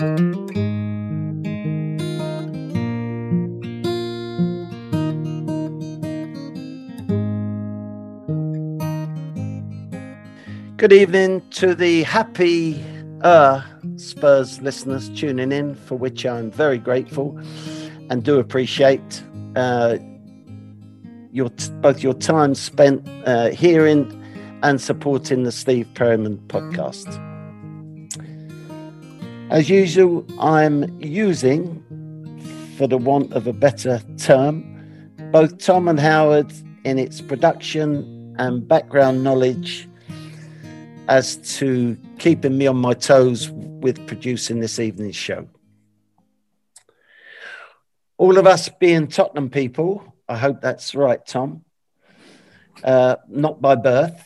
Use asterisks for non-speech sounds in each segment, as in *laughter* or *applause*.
Good evening to the happy uh, Spurs listeners tuning in, for which I'm very grateful and do appreciate uh, your both your time spent uh, hearing and supporting the Steve Perryman podcast. As usual, I'm using, for the want of a better term, both Tom and Howard in its production and background knowledge as to keeping me on my toes with producing this evening's show. All of us being Tottenham people, I hope that's right, Tom, uh, not by birth.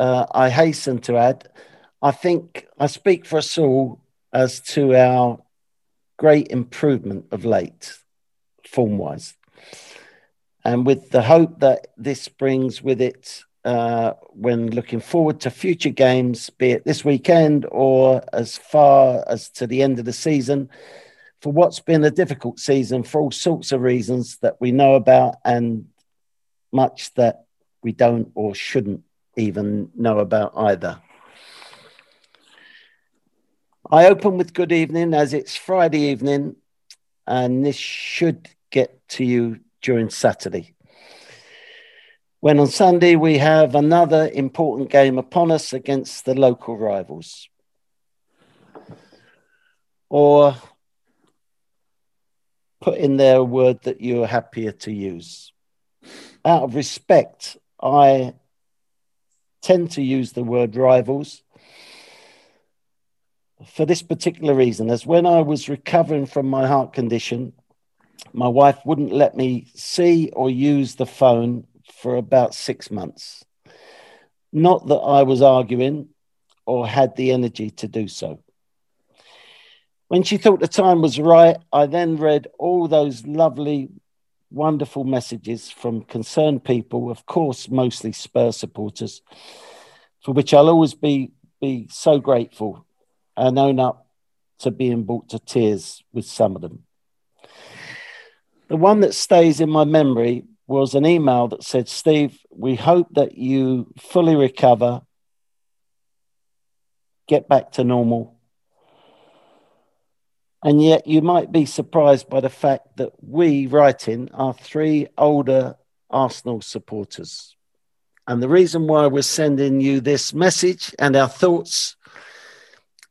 Uh, I hasten to add, I think I speak for us all as to our great improvement of late, form wise. And with the hope that this brings with it uh, when looking forward to future games, be it this weekend or as far as to the end of the season, for what's been a difficult season for all sorts of reasons that we know about and much that we don't or shouldn't even know about either. I open with good evening as it's Friday evening, and this should get to you during Saturday when on Sunday we have another important game upon us against the local rivals. Or put in there a word that you're happier to use. Out of respect, I tend to use the word rivals for this particular reason. As when I was recovering from my heart condition, my wife wouldn't let me see or use the phone for about six months. Not that I was arguing or had the energy to do so. When she thought the time was right, I then read all those lovely, wonderful messages from concerned people, of course, mostly Spurs supporters, for which I'll always be, be so grateful and own up to being brought to tears with some of them. The one that stays in my memory was an email that said, Steve, we hope that you fully recover, get back to normal. And yet, you might be surprised by the fact that we, writing, are three older Arsenal supporters. And the reason why we're sending you this message and our thoughts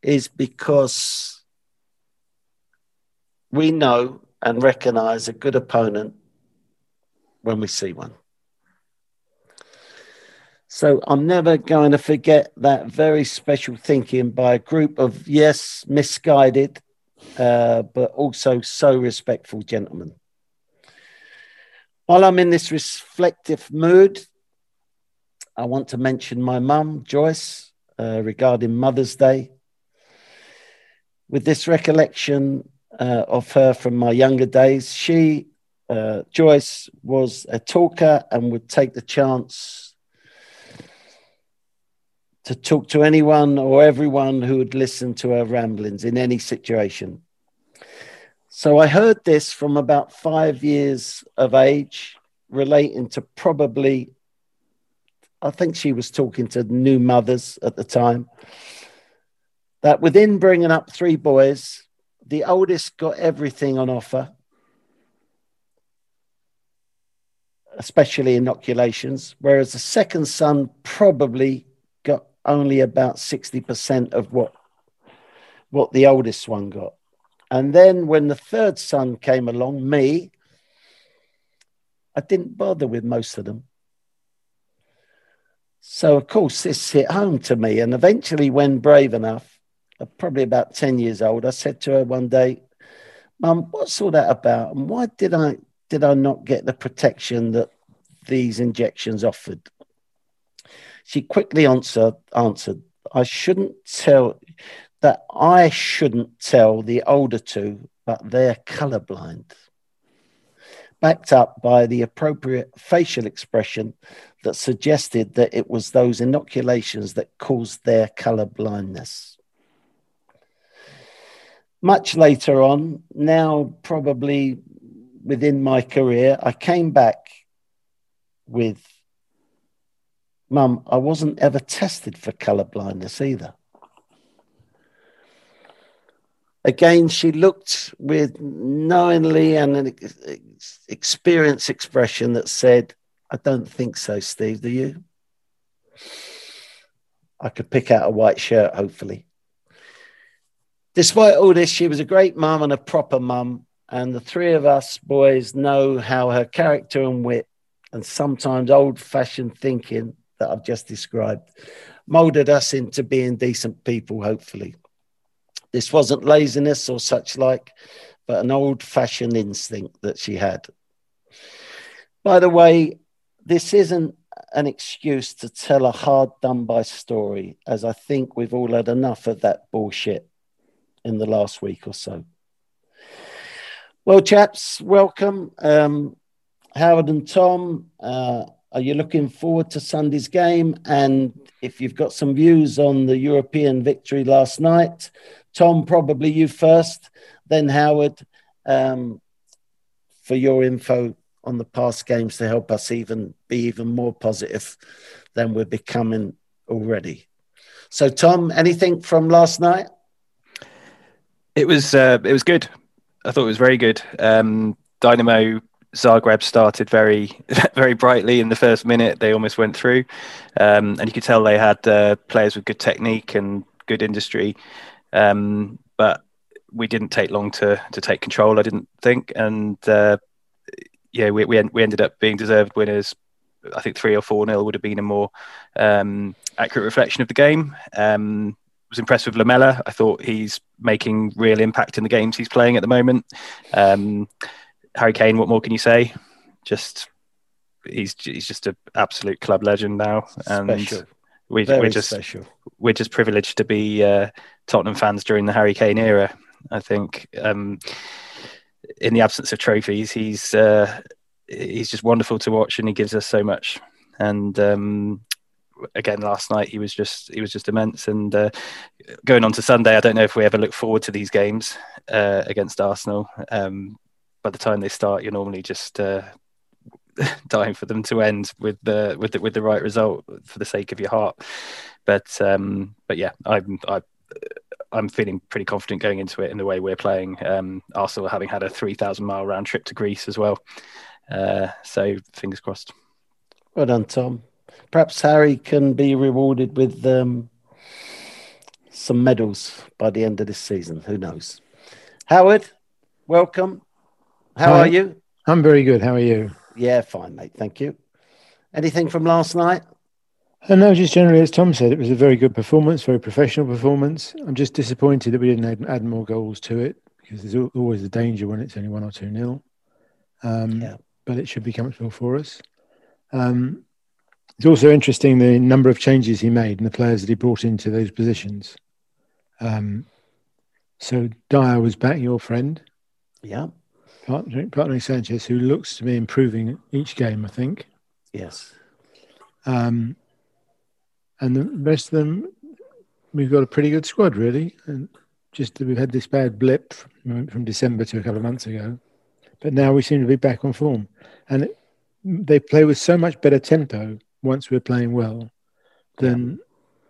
is because we know and recognize a good opponent when we see one. So I'm never going to forget that very special thinking by a group of, yes, misguided, uh, but also so respectful gentlemen. While I'm in this reflective mood, I want to mention my mum, Joyce, uh, regarding Mother's Day. With this recollection uh, of her from my younger days, she uh, Joyce was a talker and would take the chance to talk to anyone or everyone who would listen to her ramblings in any situation. So I heard this from about five years of age, relating to probably, I think she was talking to new mothers at the time, that within bringing up three boys, the oldest got everything on offer especially inoculations, whereas the second son probably got only about 60% of what, what the oldest one got. And then when the third son came along, me, I didn't bother with most of them. So, of course, this hit home to me. And eventually, when brave enough, Uh, probably about 10 years old, I said to her one day, Mum, what's all that about? And why did I did I not get the protection that these injections offered? She quickly answered, answered, I shouldn't tell that I shouldn't tell the older two, but they're colorblind. Backed up by the appropriate facial expression that suggested that it was those inoculations that caused their color blindness. Much later on, now probably within my career, I came back with Mum, I wasn't ever tested for colour blindness either. Again, she looked with knowingly and an experienced expression that said, I don't think so, Steve. Do you? I could pick out a white shirt, hopefully. Despite all this, she was a great mum and a proper mum. And the three of us boys know how her character and wit and sometimes old fashioned thinking that I've just described molded us into being decent people, hopefully. This wasn't laziness or such like, but an old fashioned instinct that she had. By the way, this isn't an excuse to tell a hard done by story, as I think we've all had enough of that bullshit in the last week or so. Well, chaps, welcome. Um, Howard and Tom, uh, are you looking forward to Sunday's game? And if you've got some views on the European victory last night, Tom, probably you first, then Howard, um, for your info on the past games to help us even be even more positive than we're becoming already. So, Tom, anything from last night? It was uh, it was good. I thought it was very good. Um, Dynamo Zagreb started very *laughs* very brightly in the first minute. They almost went through, um, and you could tell they had uh, players with good technique and good industry. Um, but we didn't take long to to take control. I didn't think, and uh, yeah, we we, we ended up being deserved winners. I think three or four nil would have been a more um, accurate reflection of the game. Um, was impressed with Lamela. I thought he's making real impact in the games he's playing at the moment. Um, Harry Kane, what more can you say? Just he's he's just an absolute club legend now, and special. we, are just special. we're just privileged to be uh, Tottenham fans during the Harry Kane era. I think um, in the absence of trophies, he's uh, he's just wonderful to watch, and he gives us so much. And um, again, last night he was just he was just immense. And uh, going on to Sunday, I don't know if we ever look forward to these games uh, against Arsenal. Um, by the time they start, you're normally just uh, *laughs* dying for them to end with the with the, with the right result for the sake of your heart. But um, but yeah, I'm I, I'm feeling pretty confident going into it in the way we're playing. Um, Arsenal having had a 3,000 mile round trip to Greece as well. Uh, so fingers crossed. Well done, Tom. Perhaps Harry can be rewarded with um, some medals by the end of this season. Who knows? Howard, welcome. How Hi. are you? I'm very good. How are you? Yeah, fine, mate. Thank you. Anything from last night? And no, just generally, as Tom said, it was a very good performance, very professional performance. I'm just disappointed that we didn't add, add more goals to it because there's always a danger when it's only one or two nil. Um, yeah. But it should be comfortable for us. Um, it's also interesting the number of changes he made and the players that he brought into those positions. Um, so Dier was back, your friend. Yeah. Partnering, partnering Sanchez, who looks to be improving each game, I think. Yes. Um, and the rest of them, we've got a pretty good squad, really. And just we've had this bad blip from, from December to a couple of months ago, but now we seem to be back on form, and it, they play with so much better tempo once we're playing well then.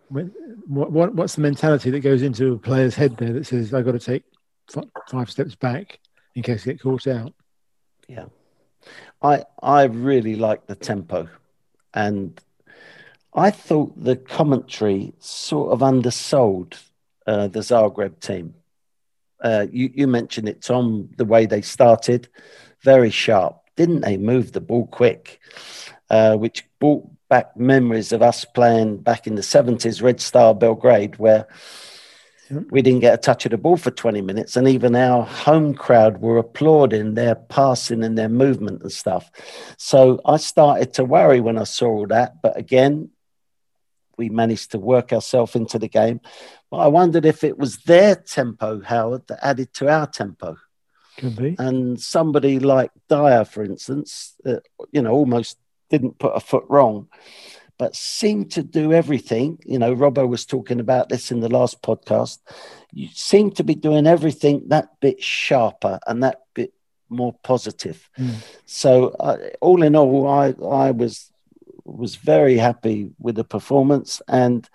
When, what, what, what's the mentality that goes into a player's head there that says I've got to take f- five steps back in case I get caught out? Yeah, I I really like the tempo, and I thought the commentary sort of undersold uh, the Zagreb team. Uh, you, you mentioned it, Tom, the way they started, very sharp. Didn't they move the ball quick? Uh, which brought back memories of us playing back in the 70s, Red Star Belgrade, where we didn't get a touch of the ball for 20 minutes. And even our home crowd were applauding their passing and their movement and stuff. So I started to worry when I saw all that. But again, we managed to work ourselves into the game. But I wondered if it was their tempo, Howard, that added to our tempo. Could be. And somebody like Dier, for instance, uh, you know, almost didn't put a foot wrong. but seem to do everything. You know, Robbo was talking about this in the last podcast. You seem to be doing everything that bit sharper and that bit more positive. Mm. So, uh, all in all, I I was was very happy with the performance, and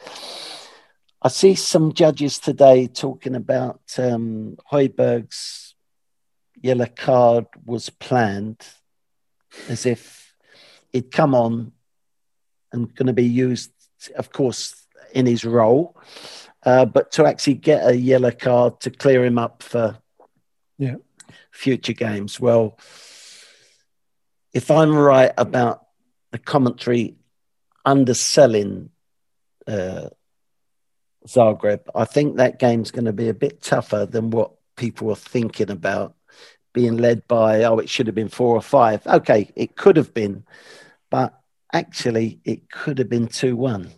I see some judges today talking about um, Højbjerg's yellow card was planned, as if it'd come on and going to be used, of course, in his role, uh, but to actually get a yellow card to clear him up for Yeah. future games. Well, if I'm right about the commentary underselling uh, Zagreb, I think that game's going to be a bit tougher than what people are thinking about being led by, oh, it should have been four or five. Okay, it could have been, but actually, it could have been 2 1.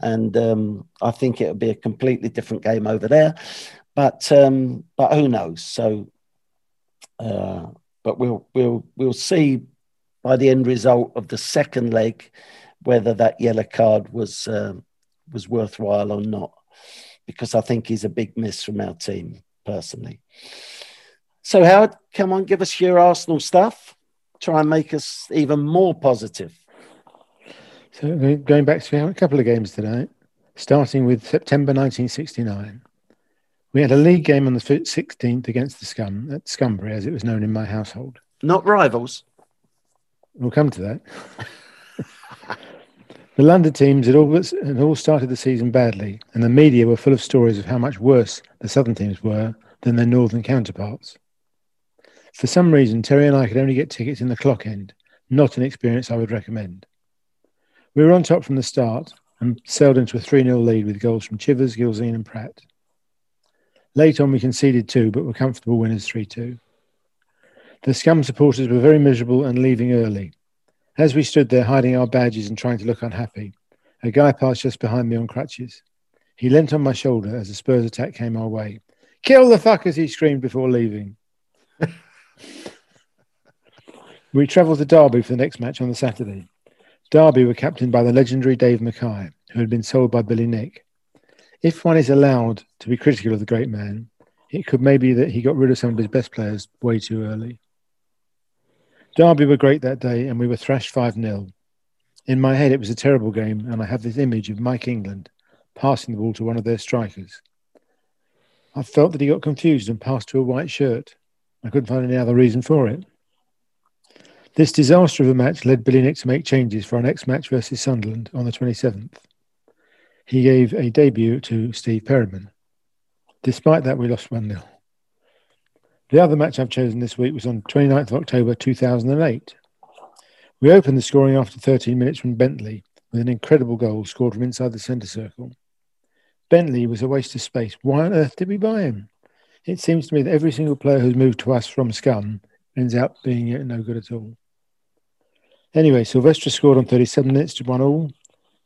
And um, I think it'll be a completely different game over there. But um, but who knows? So, uh, but we'll we'll we'll see by the end result of the second leg whether that yellow card was um, was worthwhile or not, because I think he's a big miss from our team personally. So Howard, come on, give us your Arsenal stuff. Try and make us even more positive. So going back to a couple of games tonight, starting with September 1969. We had a league game on the 16th against the Scum at Scumbury, as it was known in my household. Not rivals. We'll come to that. *laughs* the London teams had all, had all started the season badly, and the media were full of stories of how much worse the southern teams were than their northern counterparts. For some reason, Terry and I could only get tickets in the clock end, not an experience I would recommend. We were on top from the start and sailed into a 3 0 lead with goals from Chivers, Gilzean, and Pratt. Late on, we conceded two, but were comfortable winners 3 2. The Scum supporters were very miserable and leaving early. As we stood there hiding our badges and trying to look unhappy, a guy passed just behind me on crutches. He leant on my shoulder as a Spurs attack came our way. Kill the fuckers, he screamed before leaving. We travelled to Derby for the next match on the Saturday. Derby were captained by the legendary Dave Mackay, who had been sold by Billy Nick. If one is allowed to be critical of the great man, it could maybe that he got rid of some of his best players way too early. Derby were great that day, and we were thrashed 5 0. In my head, it was a terrible game, and I have this image of Mike England passing the ball to one of their strikers. I felt that he got confused and passed to a white shirt. I couldn't find any other reason for it. This disaster of a match led Billy Nick to make changes for our next match versus Sunderland on the 27th. He gave a debut to Steve Perryman. Despite that, we lost 1 0. The other match I've chosen this week was on 29th of October 2008. We opened the scoring after 13 minutes from Bentley with an incredible goal scored from inside the centre circle. Bentley was a waste of space. Why on earth did we buy him? It seems to me that every single player who's moved to us from Scum ends up being no good at all. Anyway, Silvestre scored on 37 minutes to 1 all.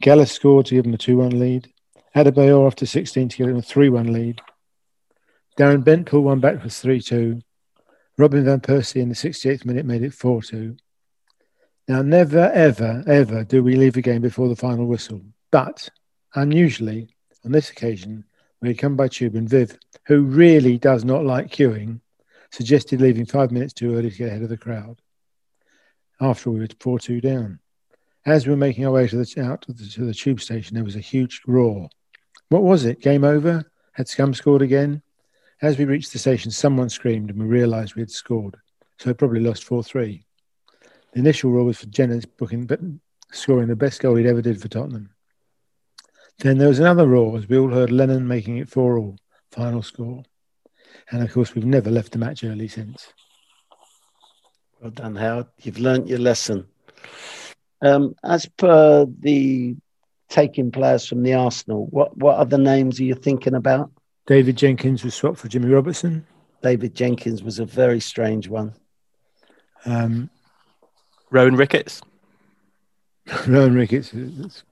Gallas scored to give him a 2 1 lead. Adebayor after 16 to give him a 3 1 lead. Darren Bent pulled one back for 3 2. Robin Van Persie in the 68th minute made it 4 2. Now, never, ever, ever do we leave a game before the final whistle. But unusually, on this occasion, had come by tube and Viv, who really does not like queuing, suggested leaving five minutes too early to get ahead of the crowd. After we were 4 2 down. As we were making our way to the, out to the, to the tube station, there was a huge roar. What was it? Game over? Had Scum scored again? As we reached the station, someone screamed and we realised we had scored. So we probably lost 4 3. The initial roar was for Jenas booking, but scoring the best goal he'd ever did for Tottenham. Then there was another roar as we all heard Lennon making it 4 all, final score. And of course, we've never left the match early since. Well done, Howard. You've learnt your lesson. Um, as per the taking players from the Arsenal, what, what other names are you thinking about? David Jenkins was swapped for Jimmy Robertson. David Jenkins was a very strange one. Um, Rohan Ricketts. *laughs* Rohan Ricketts, it's-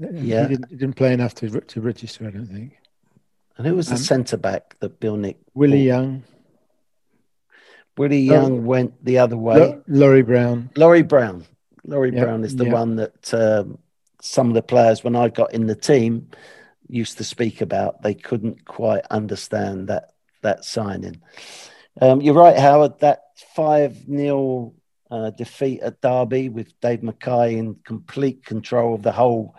Yeah. he, didn't, he didn't play enough to, to register, I don't think. And who was the Um, centre back that Bill Nick? Willie bought? Young, Willie Oh. Young went the other way. Lo- Laurie Brown. Laurie Brown. Laurie Yeah, Brown is the yeah. one that um, some of the players when I got in the team used to speak about. They couldn't quite understand that that signing. Um, you're right, Howard. That five 0 uh, defeat at Derby with Dave Mackay in complete control of the whole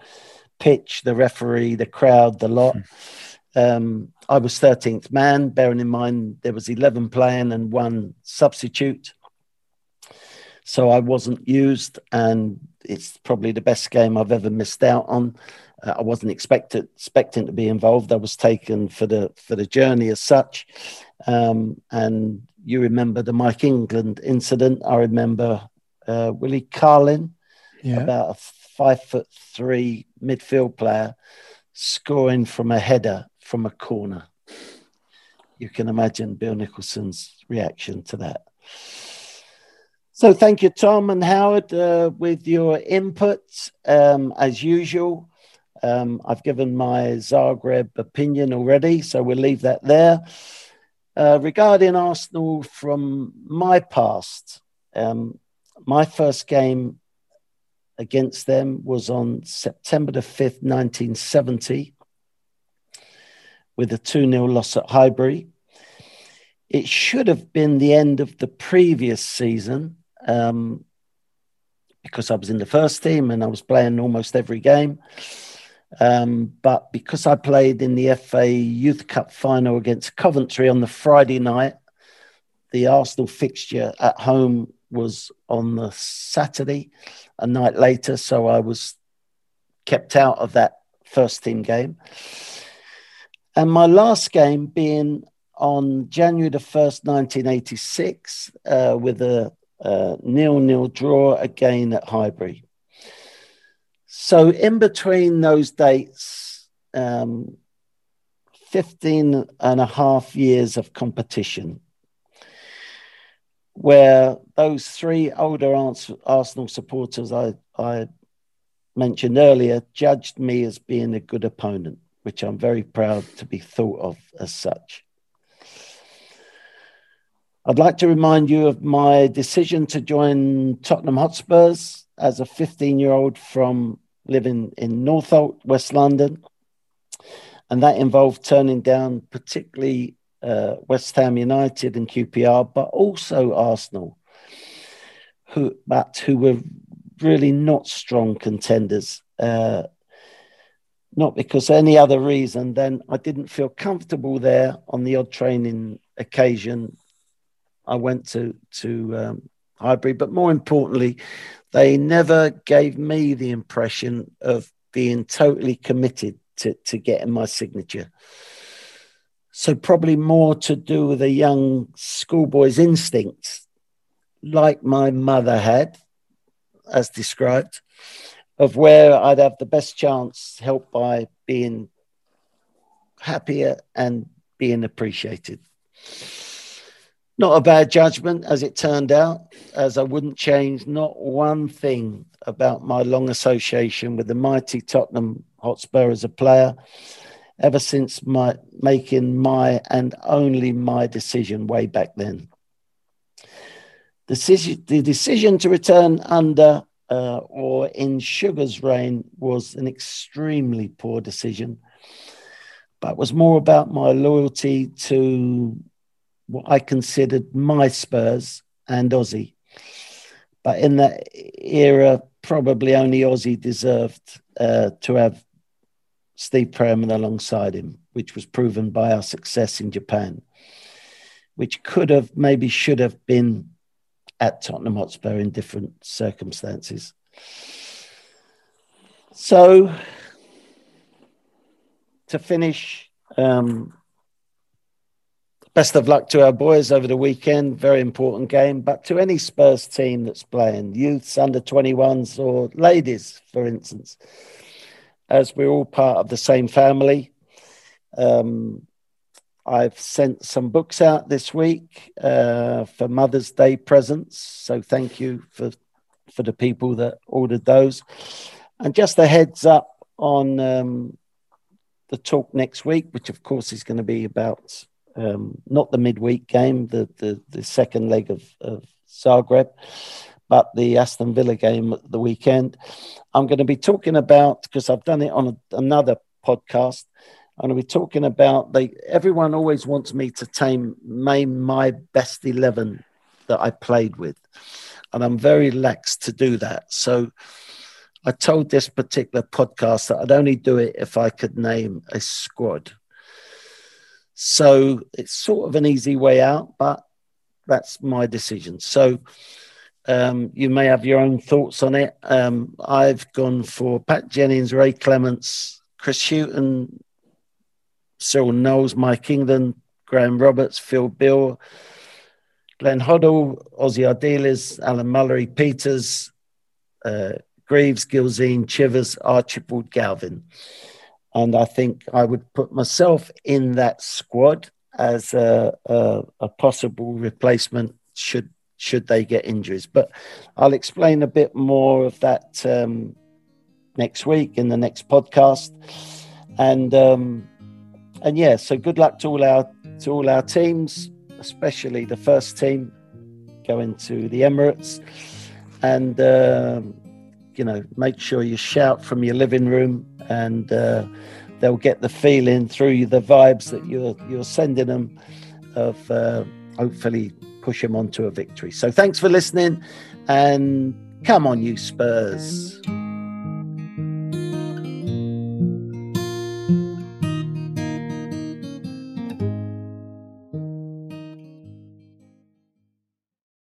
pitch, the referee, the crowd, the lot. Um, I was 13th man, bearing in mind there was 11 playing and one substitute. So I wasn't used, and it's probably the best game I've ever missed out on. Uh, I wasn't expected expecting to be involved. I was taken for the for the journey as such. Um, and you remember the Mike England incident. I remember uh, Willie Carlin, yeah. about a five foot three midfield player, scoring from a header from a corner. You can imagine Bill Nicholson's reaction to that. So thank you, Tom and Howard, uh, with your input um, as usual. Um, I've given my Zagreb opinion already, so we'll leave that there. Uh, regarding Arsenal from my past, um, my first game against them was on September the 5th, 1970, with a 2 0 loss at Highbury. It should have been the end of the previous season um, because I was in the first team and I was playing almost every game. Um, but because I played in the FA Youth Cup final against Coventry on the Friday night, the Arsenal fixture at home was on the Saturday, a night later. So I was kept out of that first team game. And my last game being on January the 1st, 1986, uh, with a uh, nil nil draw again at Highbury. So, in between those dates, um, 15 and a half years of competition, where those three older Arsenal supporters I, I mentioned earlier judged me as being a good opponent, which I'm very proud to be thought of as such. I'd like to remind you of my decision to join Tottenham Hotspurs as a 15 year old from living in Northolt, West London. And that involved turning down particularly uh, West Ham United and QPR, but also Arsenal, who, but who were really not strong contenders. Uh, not because any other reason than I didn't feel comfortable there on the odd training occasion I went to to um, Highbury, but more importantly, they never gave me the impression of being totally committed to, to getting my signature. So probably more to do with a young schoolboy's instinct, like my mother had, as described, of where I'd have the best chance, helped by being happier and being appreciated. Not a bad judgment, as it turned out, as I wouldn't change not one thing about my long association with the mighty Tottenham Hotspur as a player, ever since my making my and only my decision way back then. The decision to return under uh, or in Sugar's reign was an extremely poor decision, but was more about my loyalty to what I considered my Spurs and Ossie. But in that era, probably only Ossie deserved uh, to have Steve Perryman alongside him, which was proven by our success in Japan, which could have, maybe should have been at Tottenham Hotspur in different circumstances. So, to finish, um, best of luck to our boys over the weekend. Very important game. But to any Spurs team that's playing, youths, under 21s, or ladies, for instance, as we're all part of the same family. Um, I've sent some books out this week uh, for Mother's Day presents. So thank you for for the people that ordered those. And just a heads up on um, the talk next week, which of course is going to be about um, not the midweek game, the, the, the second leg of, of Zagreb, but the Aston Villa game at the weekend. I'm going to be talking about because I've done it on a, another podcast. I'm going to be talking about they. Everyone always wants me to tame name my best eleven that I played with, and I'm very lax to do that. So I told this particular podcast that I'd only do it if I could name a squad. So it's sort of an easy way out, but that's my decision. So um, you may have your own thoughts on it. Um, I've gone for Pat Jennings, Ray Clemence, Chris Hughton, Cyril Knowles, Mike England, Graham Roberts, Phil Beal, Glenn Hoddle, Ossie Ardiles, Alan Mullery, Peters, uh, Greaves, Gilzean, Chivers, Archibald, Galvin. And I think I would put myself in that squad as a, a, a possible replacement should should they get injuries. But I'll explain a bit more of that um, next week in the next podcast. And um, and yeah, so good luck to all our to all our teams, especially the first team going to the Emirates. And uh, you know, make sure you shout from your living room, and uh, they'll get the feeling through the vibes that you're you're sending them of uh, hopefully push them on to a victory. So thanks for listening, and come on, you Spurs.